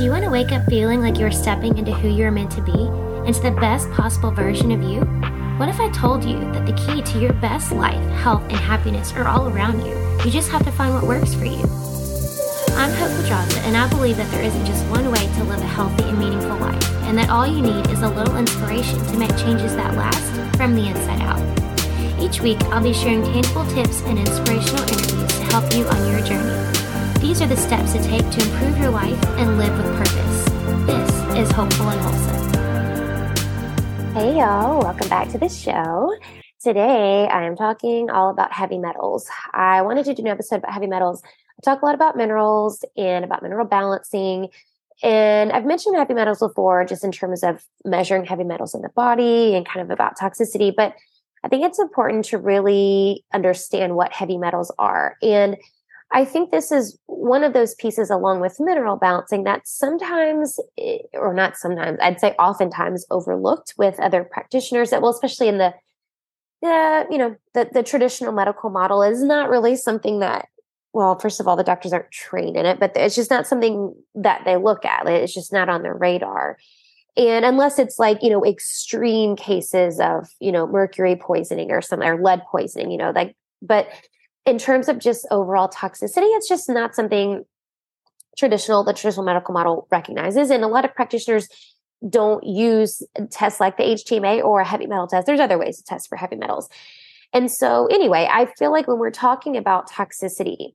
Do you want to wake up feeling like you're stepping into who you're meant to be, into the best possible version of you? What if I told you that the key to your best life, health, and happiness are all around you? You just have to find what works for you. I'm Hope Pedraza, and I believe that there isn't just one way to live a healthy and meaningful life, and that all you need is a little inspiration to make changes that last from the inside out. Each week, I'll be sharing tangible tips and inspirational interviews to help you on your journey. These are the steps to take to improve your life and live with purpose. This is Hopeful and Wholesome. Hey, y'all. Welcome back to the show. Today, I am talking all about heavy metals. I wanted to do an episode about heavy metals. I talk a lot about minerals and about mineral balancing. And I've mentioned heavy metals before, just in terms of measuring heavy metals in the body and kind of about toxicity. But I think it's important to really understand what heavy metals are. And I think this is one of those pieces, along with mineral balancing, that sometimes, eh, or not sometimes, I'd say oftentimes overlooked with other practitioners that, well, especially in the, the you know, the, the traditional medical model is not really something that, well, first of all, the doctors aren't trained in it, but it's just not something that they look at. It's just not on their radar. And unless it's like, you know, extreme cases of, you know, mercury poisoning or some, or lead poisoning, you know, like, but in terms of just overall toxicity, it's just not something traditional, the traditional medical model recognizes. And a lot of practitioners don't use tests like the HTMA or a heavy metal test. There's other ways to test for heavy metals. And so, anyway, I feel like when we're talking about toxicity,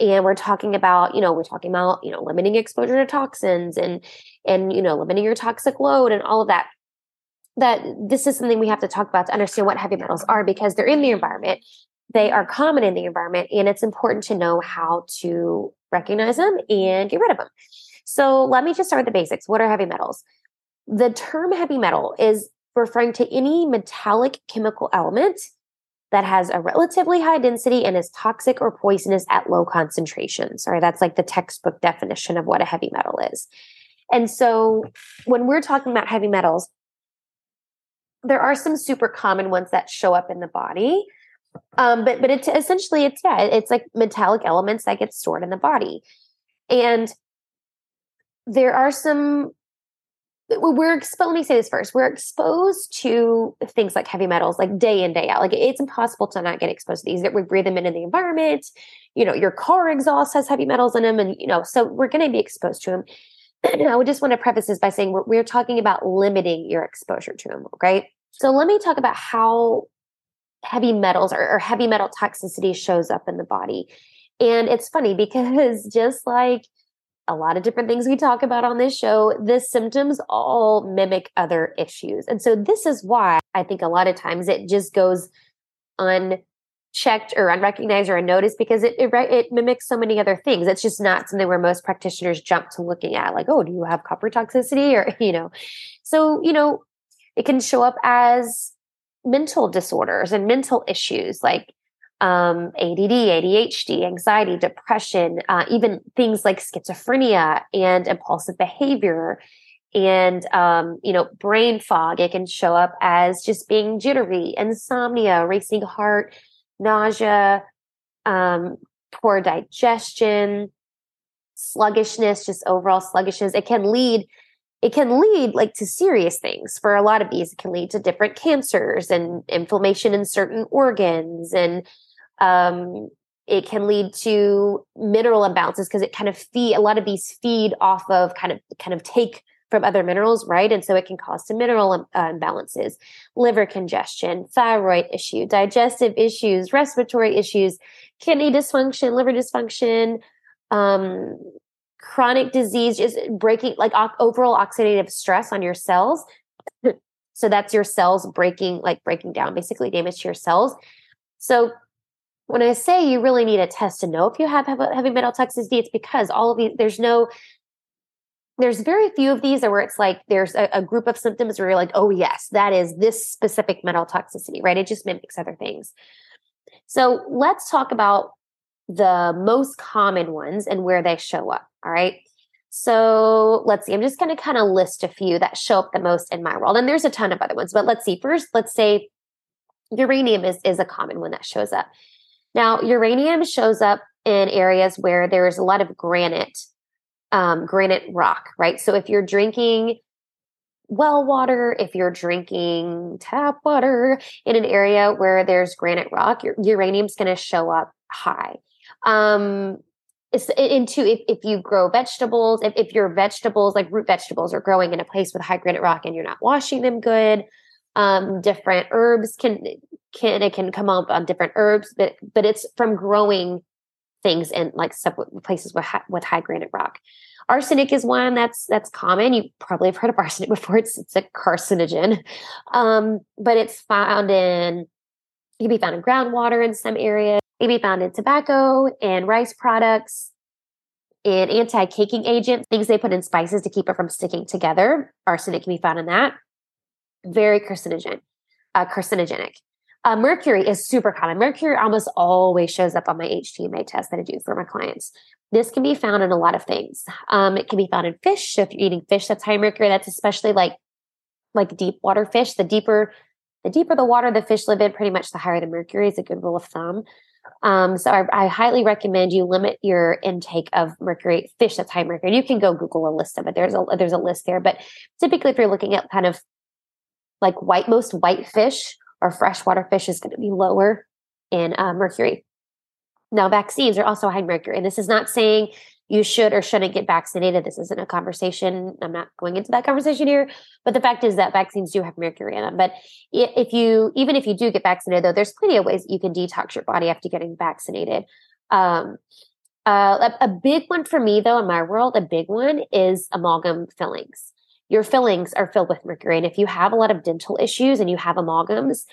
and we're talking about you know we're talking about you know limiting exposure to toxins and and you know limiting your toxic load and all of that that this is something we have to talk about to understand what heavy metals are because they're in the environment they are common in the environment and it's important to know how to recognize them and get rid of them. So let me just start with the basics. What are heavy metals? The term heavy metal is referring to any metallic chemical element that has a relatively high density and is toxic or poisonous at low concentrations. Sorry, that's like the textbook definition of what a heavy metal is. And so when we're talking about heavy metals, there are some super common ones that show up in the body um, but but it's essentially it's yeah, it's like metallic elements that get stored in the body. And there are some we're let me say this first. We're exposed to things like heavy metals like day in day out. Like it's impossible to not get exposed to these that we breathe them in the environment. You know your car exhaust has heavy metals in them and you know so we're going to be exposed to them i would just want to preface this by saying we're, we're talking about limiting your exposure to them right? So let me talk about how heavy metals or, or heavy metal toxicity shows up in the body. And it's funny because just like a lot of different things we talk about on this show, the symptoms all mimic other issues. And so this is why I think a lot of times it just goes unchecked or unrecognized or unnoticed because it, it, it mimics so many other things. It's just not something where most practitioners jump to looking at like, oh, do you have copper toxicity? Or, you know, so, you know, it can show up as mental disorders and mental issues like um, ADD, ADHD, anxiety, depression, uh, even things like schizophrenia and impulsive behavior. And um, you know brain fog it can show up as just being jittery insomnia racing heart nausea um, poor digestion sluggishness just overall sluggishness. It can lead it can lead like to serious things. For a lot of these it can lead to different cancers and inflammation in certain organs and um, it can lead to mineral imbalances because it kind of feed a lot of these feed off of kind of kind of take from other minerals right? And so it can cause some mineral uh, imbalances liver congestion thyroid issue digestive issues respiratory issues kidney dysfunction liver dysfunction um, chronic disease is breaking like overall oxidative stress on your cells. So that's your cells breaking like breaking down basically damage to your cells. So when i say you really need a test to know if you have heavy metal toxicity it's because all of these there's no there's very few of these where it's like there's a, a group of symptoms where you're like oh yes that is this specific metal toxicity right? It just mimics other things. So let's talk about the most common ones and where they show up. All right. So let's see. I'm just going to kind of list a few that show up the most in my world. And there's a ton of other ones, but let's see. First, let's say uranium is, is a common one that shows up. Now, uranium shows up in areas where there's a lot of granite um, granite rock, right? So if you're drinking well water, if you're drinking tap water in an area where there's granite rock, your uranium's going to show up high. Um, into if, if you grow vegetables, if, if your vegetables like root vegetables are growing in a place with high granite rock and you're not washing them good, um, different herbs can can it can come up on different herbs, but but it's from growing things in like places with high, with high granite rock. Arsenic is one that's that's common. You probably have heard of arsenic before. It's it's a carcinogen, um, but it's found in it can be found in groundwater in some areas. Can be found in tobacco and rice products, in anti-caking agents, things they put in spices to keep it from sticking together. Arsenic can be found in that. Very carcinogen, uh, carcinogenic. Uh, mercury is super common. Mercury almost always shows up on my HTMA test that I do for my clients. This can be found in a lot of things. Um, it can be found in fish. So if you're eating fish that's high mercury, that's especially like like deep water fish. The deeper the deeper the water the fish live in, pretty much the higher the mercury is a good rule of thumb. Um, so I, I, highly recommend you limit your intake of mercury fish that's high mercury. You can go Google a list of it. There's a there's a list there. But typically, if you're looking at kind of like white, most white fish or freshwater fish is going to be lower in uh, mercury. Now, vaccines are also high mercury. And this is not saying you should or shouldn't get vaccinated. This isn't a conversation. I'm not going into that conversation here. But the fact is that vaccines do have mercury in them. But if you, even if you do get vaccinated, though, there's plenty of ways you can detox your body after getting vaccinated. Um, uh, a, a big one for me, though, in my world, a big one is amalgam fillings. Your fillings are filled with mercury. And if you have a lot of dental issues and you have amalgams,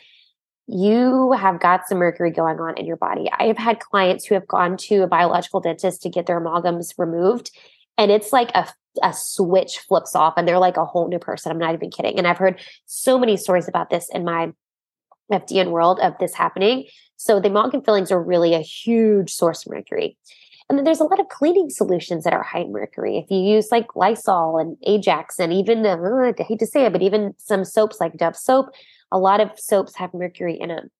you have got some mercury going on in your body. I have had clients who have gone to a biological dentist to get their amalgams removed, and it's like a, a switch flips off, and they're like a whole new person. I'm not even kidding. And I've heard so many stories about this in my FDN world of this happening. So the amalgam fillings are really a huge source of mercury. And then there's a lot of cleaning solutions that are high in mercury. If you use like Lysol and Ajax, and even uh, I hate to say it, but even some soaps like Dove soap, a lot of soaps have mercury in them.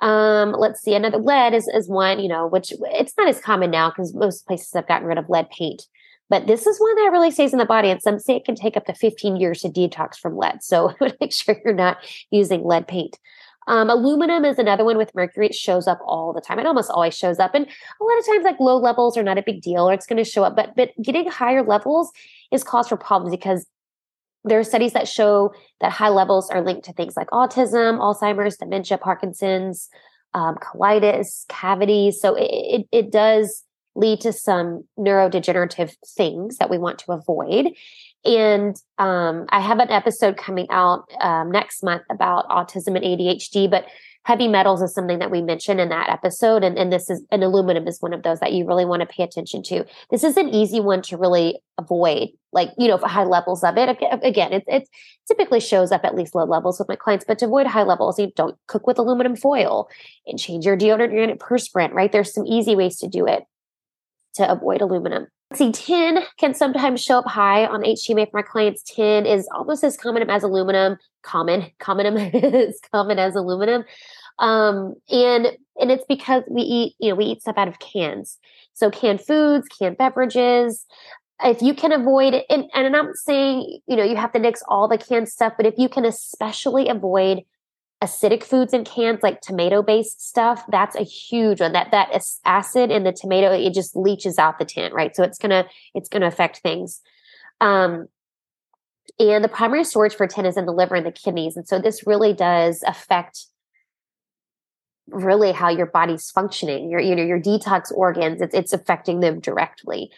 Um, let's see, another lead is, is one, you know, which it's not as common now because most places have gotten rid of lead paint. But this is one that really stays in the body, and some say it can take up to 15 years to detox from lead. So make sure you're not using lead paint. Um, aluminum is another one with mercury. It shows up all the time. It almost always shows up. And a lot of times, like low levels are not a big deal, or it's going to show up. But but getting higher levels is cause for problems because there are studies that show that high levels are linked to things like autism, Alzheimer's, dementia, Parkinson's, um, colitis, cavities. So it, it, it does lead to some neurodegenerative things that we want to avoid. And um, I have an episode coming out um, next month about autism and ADHD, but heavy metals is something that we mentioned in that episode. And, and this is, and aluminum is one of those that you really want to pay attention to. This is an easy one to really avoid, like, you know, high levels of it. Again, it, it typically shows up at least low levels with my clients, but to avoid high levels, you don't cook with aluminum foil and change your deodorant unit perspirant, right? There's some easy ways to do it to avoid aluminum. See, tin can sometimes show up high on HTMA for my clients. Tin is almost as common as aluminum, common, common as common as aluminum. Um, and and it's because we eat, you know, we eat stuff out of cans. So canned foods, canned beverages. If you can avoid and, and I'm saying, you know, you have to mix all the canned stuff, but if you can especially avoid acidic foods in cans like tomato based stuff that's a huge one. That that acid in the tomato it just leaches out the tin right? So it's gonna it's gonna affect things. Um and the primary storage for tin is in the liver and the kidneys and so this really does affect really how your body's functioning your you know your detox organs it's, it's affecting them directly.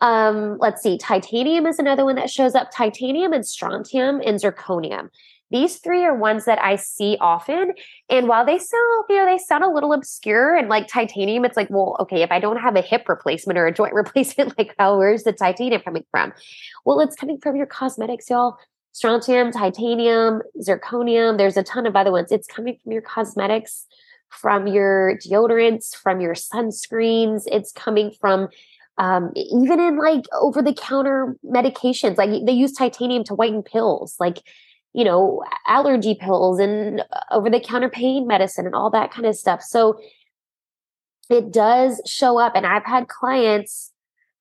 Um let's see titanium is another one that shows up. Titanium and strontium and zirconium these three are ones that I see often. And while they sound, you know, they sound a little obscure and like titanium, it's like, well, okay, if I don't have a hip replacement or a joint replacement, like how where's the titanium coming from? Well, it's coming from your cosmetics, y'all. Strontium, titanium, zirconium. There's a ton of other ones. It's coming from your cosmetics, from your deodorants, from your sunscreens. It's coming from um, even in like over the counter medications. Like they use titanium to whiten pills. Like you know, allergy pills and uh, over the counter pain medicine and all that kind of stuff. So it does show up. And I've had clients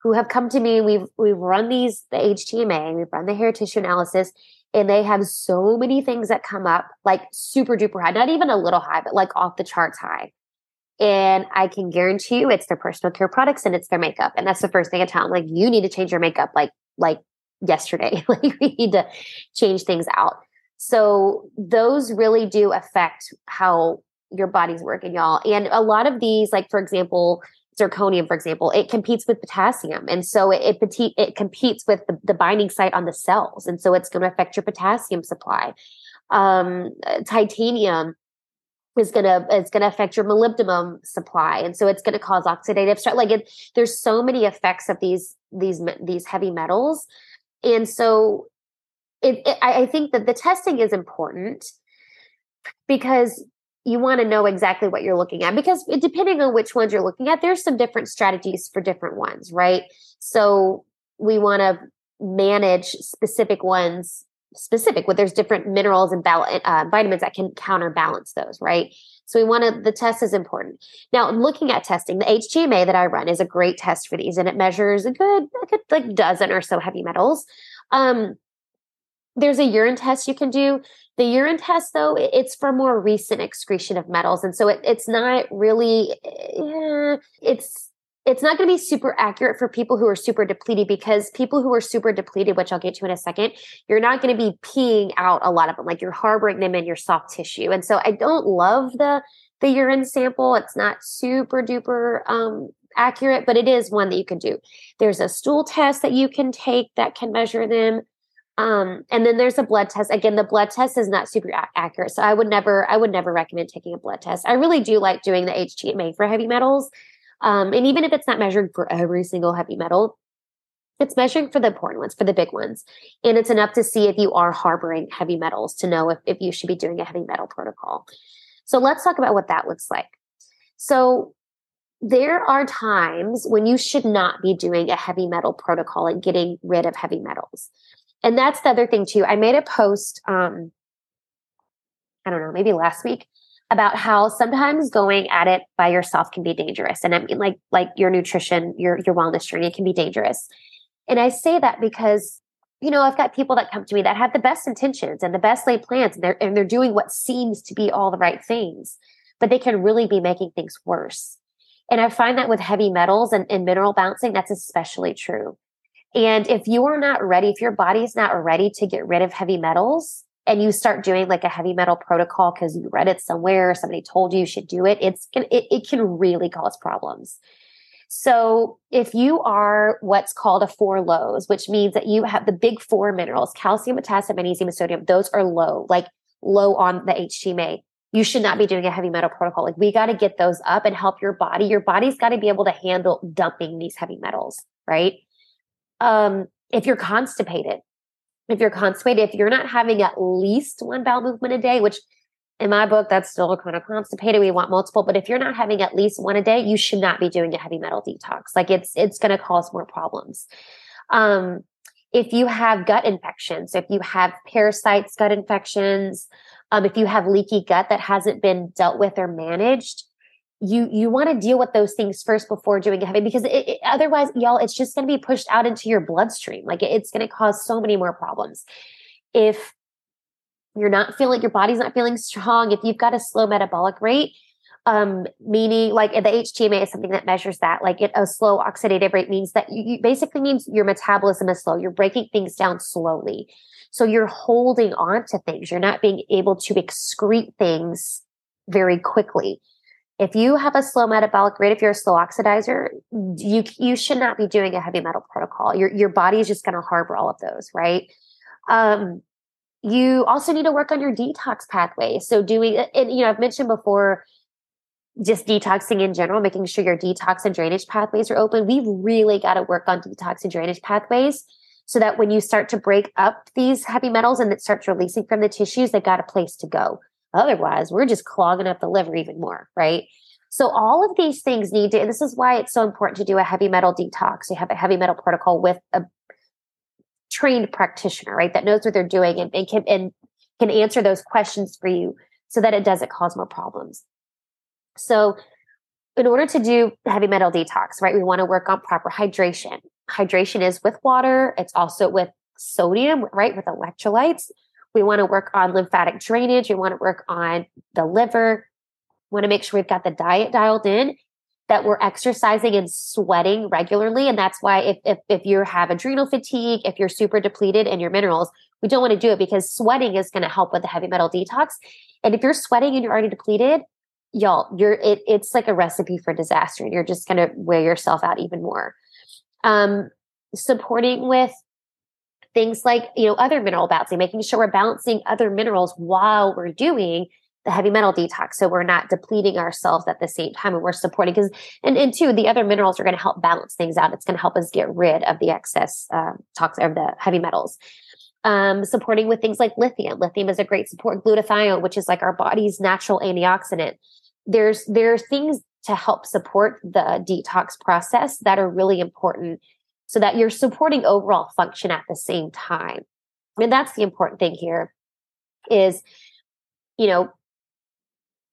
who have come to me. We've we've run these the HTMA, we've run the hair tissue analysis, and they have so many things that come up like super duper high, not even a little high, but like off the charts high. And I can guarantee you it's their personal care products and it's their makeup. And that's the first thing I tell them. Like, you need to change your makeup like like yesterday. like we need to change things out. So those really do affect how your body's working, y'all. And a lot of these, like for example, zirconium, for example, it competes with potassium. And so it, it, it competes with the, the, binding site on the cells. And so it's going to affect your potassium supply. Um, titanium is going to, it's going to affect your molybdenum supply. And so it's going to cause oxidative stress. Like it, there's so many effects of these, these, these heavy metals. And so it, it I think that the testing is important because you want to know exactly what you're looking at because depending on which ones you're looking at, there's some different strategies for different ones, right? So we want to manage specific ones specific where there's different minerals and uh, vitamins that can counterbalance those, right? So we want to, the test is important. Now, looking at testing, the HTMA that I run is a great test for these and it measures a good, a like dozen or so heavy metals. Um, there's a urine test you can do. The urine test, though, it's for more recent excretion of metals, and so it, it's not really. Eh, it's it's not going to be super accurate for people who are super depleted because people who are super depleted, which I'll get to in a second, you're not going to be peeing out a lot of them. Like you're harboring them in your soft tissue, and so I don't love the the urine sample. It's not super duper um, accurate, but it is one that you can do. There's a stool test that you can take that can measure them. Um, and then there's a blood test. Again, the blood test is not super a- accurate, so I would never, I would never recommend taking a blood test. I really do like doing the HTMA for heavy metals, um, and even if it's not measured for every single heavy metal, it's measuring for the important ones, for the big ones, and it's enough to see if you are harboring heavy metals to know if if you should be doing a heavy metal protocol. So let's talk about what that looks like. So there are times when you should not be doing a heavy metal protocol and getting rid of heavy metals and that's the other thing too. I made a post, um, I don't know, maybe last week about how sometimes going at it by yourself can be dangerous. And I mean, like, like your nutrition, your, your wellness journey can be dangerous. And I say that because, you know, I've got people that come to me that have the best intentions and the best laid plans and they're, and they're doing what seems to be all the right things, but they can really be making things worse. And I find that with heavy metals and, and mineral balancing, that's especially true. And if you are not ready, if your body's not ready to get rid of heavy metals and you start doing like a heavy metal protocol because you read it somewhere, somebody told you you should do it, it's it, it can really cause problems. So if you are what's called a four lows, which means that you have the big four minerals, calcium, potassium, magnesium, and sodium, those are low, like low on the HTMA. You should not be doing a heavy metal protocol. Like we got to get those up and help your body. Your body's got to be able to handle dumping these heavy metals, right? um, if you're constipated, if you're constipated, if you're not having at least one bowel movement a day, which in my book, that's still kind of constipated. We want multiple, but if you're not having at least one a day, you should not be doing a heavy metal detox. Like it's it's going to cause more problems. Um, if you have gut infections, if you have parasites, gut infections, um, if you have leaky gut that hasn't been dealt with or managed, you you want to deal with those things first before doing heavy because it, it, otherwise y'all it's just going to be pushed out into your bloodstream. Like it, it's going to cause so many more problems. If you're not feeling your body's not feeling strong if you've got a slow metabolic rate um meaning like the htma is something that measures that like it, a slow oxidative rate means that you, you basically means your metabolism is slow. You're breaking things down slowly. So you're holding on to things. You're not being able to excrete things very quickly if you have a slow metabolic rate, if you're a slow oxidizer, you you should not be doing a heavy metal protocol. Your your body is just going to harbor all of those, right? Um, you also need to work on your detox pathway. So doing, and you know, I've mentioned before, just detoxing in general, making sure your detox and drainage pathways are open. We've really got to work on detox and drainage pathways so that when you start to break up these heavy metals and it starts releasing from the tissues, they've got a place to go. Otherwise, we're just clogging up the liver even more, right? So all of these things need to, and this is why it's so important to do a heavy metal detox. You have a heavy metal protocol with a trained practitioner, right? That knows what they're doing and, and can and can answer those questions for you so that it doesn't cause more problems. So in order to do heavy metal detox, right, we want to work on proper hydration. Hydration is with water, it's also with sodium, right, with electrolytes. We want to work on lymphatic drainage. We want to work on the liver. We want to make sure we've got the diet dialed in, that we're exercising and sweating regularly. And that's why if, if, if you have adrenal fatigue, if you're super depleted in your minerals, we don't want to do it because sweating is going to help with the heavy metal detox. And if you're sweating and you're already depleted, y'all, you're it, it's like a recipe for disaster. You're just going to wear yourself out even more. Um, supporting with things like you know other mineral balancing, making sure we're balancing other minerals while we're doing the heavy metal detox, so we're not depleting ourselves at the same time, and we're supporting because and and two, the other minerals are going to help balance things out. It's going to help us get rid of the excess uh, of the heavy metals um, supporting with things like lithium. Lithium is a great support. Glutathione, which is like our body's natural antioxidant. There's there are things to help support the detox process that are really important, so that you're supporting overall function at the same time. And that's the important thing here. Is you know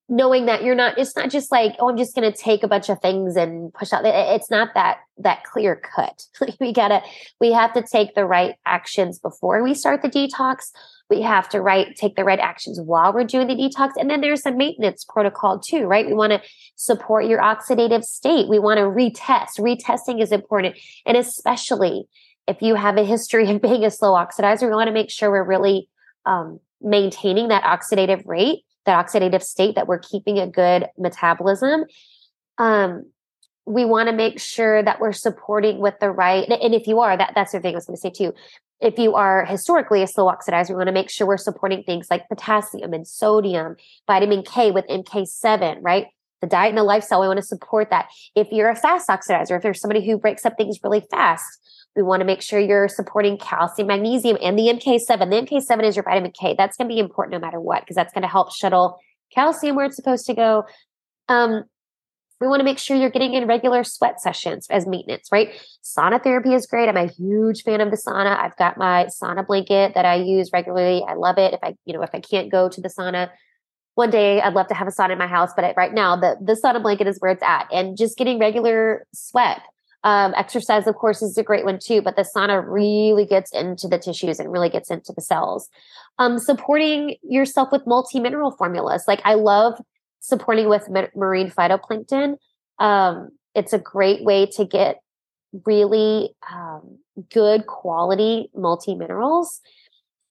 knowing that you're not it's not just like oh i'm just going to take a bunch of things and push out it's not that that clear cut we gotta we have to take the right actions before we start the detox we have to right take the right actions while we're doing the detox. And then there's a maintenance protocol too right? We want to support your oxidative state. We want to retest. Retesting is important. And especially if you have a history of being a slow oxidizer we want to make sure we're really um, maintaining that oxidative rate that oxidative state that we're keeping a good metabolism. Um, we want to make sure that we're supporting with the right and if you are that that's the thing i was going to say too if you are historically a slow oxidizer we want to make sure we're supporting things like potassium and sodium vitamin k with mk7 right the diet and the lifestyle we want to support that if you're a fast oxidizer if there's somebody who breaks up things really fast we want to make sure you're supporting calcium, magnesium, and the MK7. The MK7 is your vitamin K. That's going to be important no matter what, because that's going to help shuttle calcium where it's supposed to go. Um, we want to make sure you're getting in regular sweat sessions as maintenance, right? Sauna therapy is great. I'm a huge fan of the sauna. I've got my sauna blanket that I use regularly. I love it. If I, you know, if I can't go to the sauna, one day I'd love to have a sauna in my house, but right now the the sauna blanket is where it's at. And just getting regular sweat um, exercise, of course, is a great one too, but the sauna really gets into the tissues and really gets into the cells. Um, supporting yourself with multi mineral formulas. Like I love supporting with marine phytoplankton. Um, it's a great way to get really um, good quality multi minerals.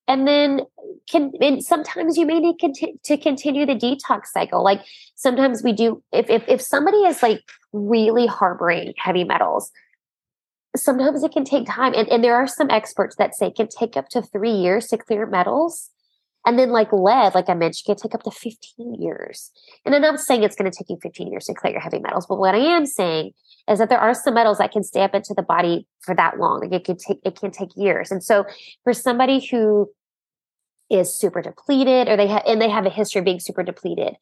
And then can and sometimes you may need conti- to continue the detox cycle. Like sometimes we do if if if somebody is like really harboring heavy metals, sometimes it can take time. And, and there are some experts that say it can take up to three years to clear metals. And then like lead, like I mentioned, can take up to 15 years. And I'm not saying it's going to take you 15 years to clear your heavy metals, but what I am saying is that there are some metals that can stay up into the body for that long. Like it can take, it can take years. And so for somebody who is super depleted or they have, and they have a history of being super depleted,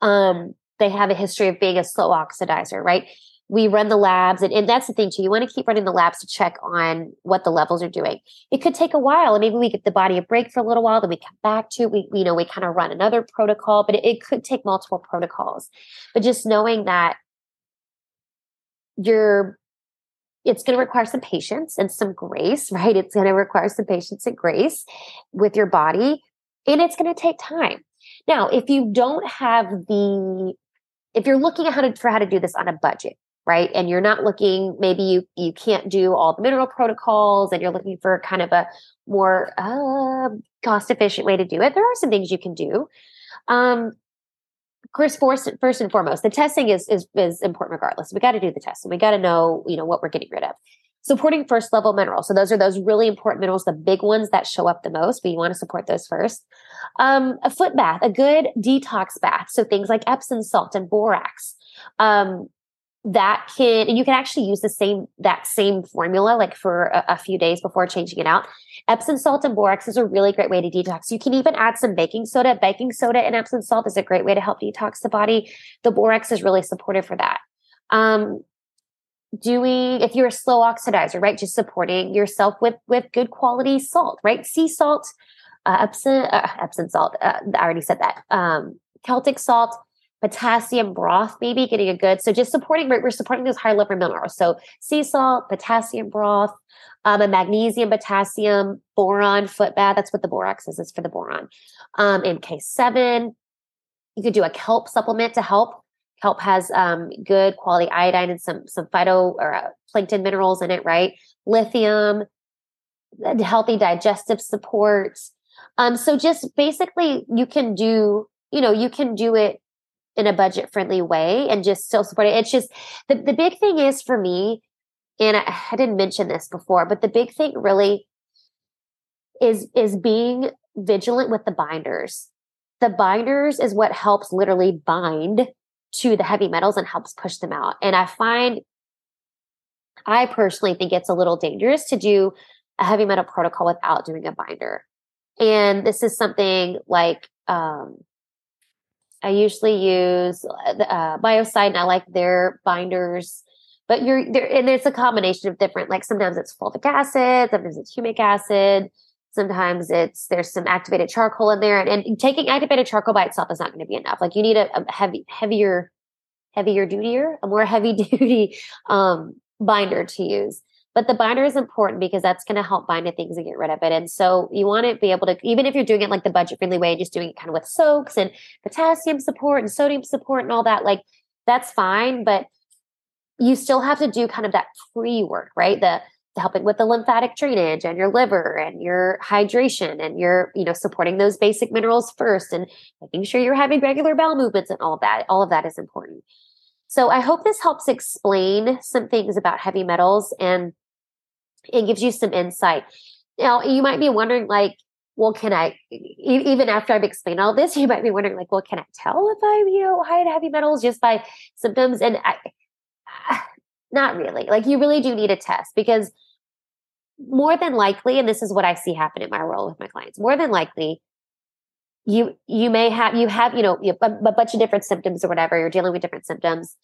um, they have a history of being a slow oxidizer, right? We run the labs, and, and that's the thing too. You want to keep running the labs to check on what the levels are doing. It could take a while, and maybe we get the body a break for a little while, then we come back to we you know we kind of run another protocol, but it, it could take multiple protocols. But just knowing that you're it's going to require some patience and some grace, right? It's going to require some patience and grace with your body, and it's going to take time. Now, if you don't have the if you're looking at how to for how to do this on a budget right and you're not looking maybe you you can't do all the mineral protocols and you're looking for kind of a more uh, cost efficient way to do it there are some things you can do um Chris, first, first and foremost, the testing is is is important regardless. We got to do the test and We got to know, you know, what we're getting rid of supporting first level minerals. So those are those really important minerals, the big ones that show up the most. We want to support those first. Um, a foot bath, a good detox bath. So things like Epsom salt and borax. Um, that can, you can actually use the same, that same formula like for a, a few days before changing it out. Epsom salt and borax is a really great way to detox. You can even add some baking soda. Baking soda and Epsom salt is a great way to help detox the body. The borax is really supportive for that. Um, doing if you're a slow oxidizer right just supporting yourself with with good quality salt right sea salt uh, epsom uh, epsom salt uh, i already said that um celtic salt potassium broth, maybe getting a good. So just supporting, we're supporting those higher level minerals. So sea salt, potassium broth, um, a magnesium, potassium, boron foot bath. That's what the borax is. It's for the boron. Um, MK7. You could do a kelp supplement to help. Kelp has um, good quality iodine and some some phyto or uh, plankton minerals in it, right? Lithium, healthy digestive support. Um, so just basically, you can do, you know, you can do it in a budget friendly way and just still support it. It's just the, the big thing is for me, and I, I didn't mention this before, but the big thing really is is being vigilant with the binders. The binders is what helps literally bind to the heavy metals and helps push them out. And I find I personally think it's a little dangerous to do a heavy metal protocol without doing a binder. And this is something like um, I usually use uh, uh Biocide, and I like their binders. But you're there, and it's a combination of different. Like sometimes it's fulvic acid, sometimes it's humic acid, sometimes it's there's some activated charcoal in there, and, and taking activated charcoal by itself is not going to be enough. Like you need a, a heavy, heavier, heavier dutier, a more heavy duty um, binder to use. But the binder is important because that's going to help bind to things and get rid of it. And so you want to be able to, even if you're doing it like the budget friendly way, just doing it kind of with soaks and potassium support and sodium support and all that, like that's fine. But you still have to do kind of that pre work, right? The, helping with the lymphatic drainage and your liver and your hydration and your you know supporting those basic minerals first and making sure you're having regular bowel movements and all of that all of that is important so i hope this helps explain some things about heavy metals and it gives you some insight. Now, you might be wondering, like, well, can I, even after I've explained all this, you might be wondering, like, well, can I tell if I'm, you know, high in heavy metals just by symptoms? And I, not really. Like, you really do need a test because more than likely, and this is what I see happen in my role with my clients, more than likely, you you may have you have you know a, bunch of different symptoms or whatever you're dealing with different symptoms.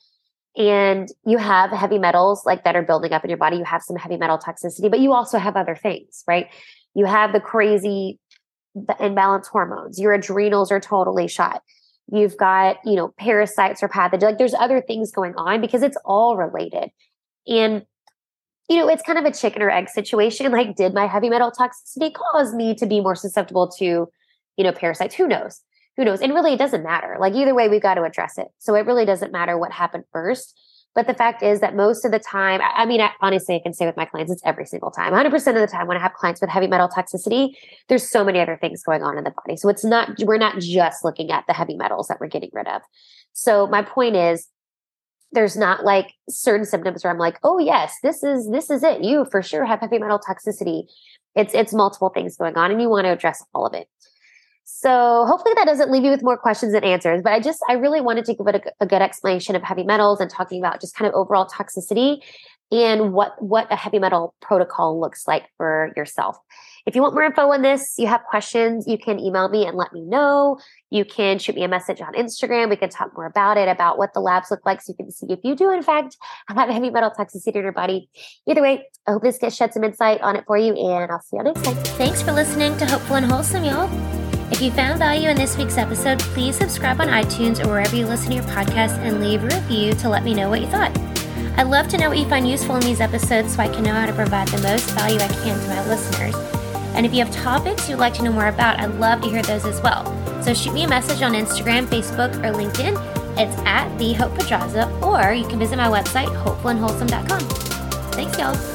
And you have heavy metals like that are building up in your body. You have some heavy metal toxicity but you also have other things right? You have the crazy the imbalance hormones. Your adrenals are totally shot. You've got you know parasites or pathogens. Like there's other things going on because it's all related. And you know it's kind of a chicken or egg situation. Like did my heavy metal toxicity cause me to be more susceptible to you know parasites who knows who knows? And really, it doesn't matter. Like either way, we've got to address it. So it really doesn't matter what happened first. But the fact is that most of the time, I mean, I, honestly, I can say with my clients, it's every single time. 100% of the time when I have clients with heavy metal toxicity, there's so many other things going on in the body. So it's not, we're not just looking at the heavy metals that we're getting rid of. So my point is, there's not like certain symptoms where I'm like, oh yes, this is this is it. You for sure have heavy metal toxicity. It's it's multiple things going on, and you want to address all of it. So hopefully that doesn't leave you with more questions than answers. But I just, I really wanted to give it a, a, good explanation of heavy metals and talking about just kind of overall toxicity and what, what a heavy metal protocol looks like for yourself. If you want more info on this, you have questions, you can email me and let me know. You can shoot me a message on Instagram. We can talk more about it, about what the labs look like so you can see if you do, in fact, have heavy metal toxicity in your body. Either way, I hope this gets shed some insight on it for you, and I'll see you next time. Thanks for listening to Hopeful and Wholesome, y'all. If you found value in this week's episode, please subscribe on iTunes or wherever you listen to your podcast and leave a review to let me know what you thought. I'd love to know what you find useful in these episodes so I can know how to provide the most value I can to my listeners. And if you have topics you'd like to know more about, I'd love to hear those as well. So shoot me a message on Instagram, Facebook, or LinkedIn. It's at the Hope Pedraza, or you can visit my website, hopefulandwholesome.com. Thanks, y'all.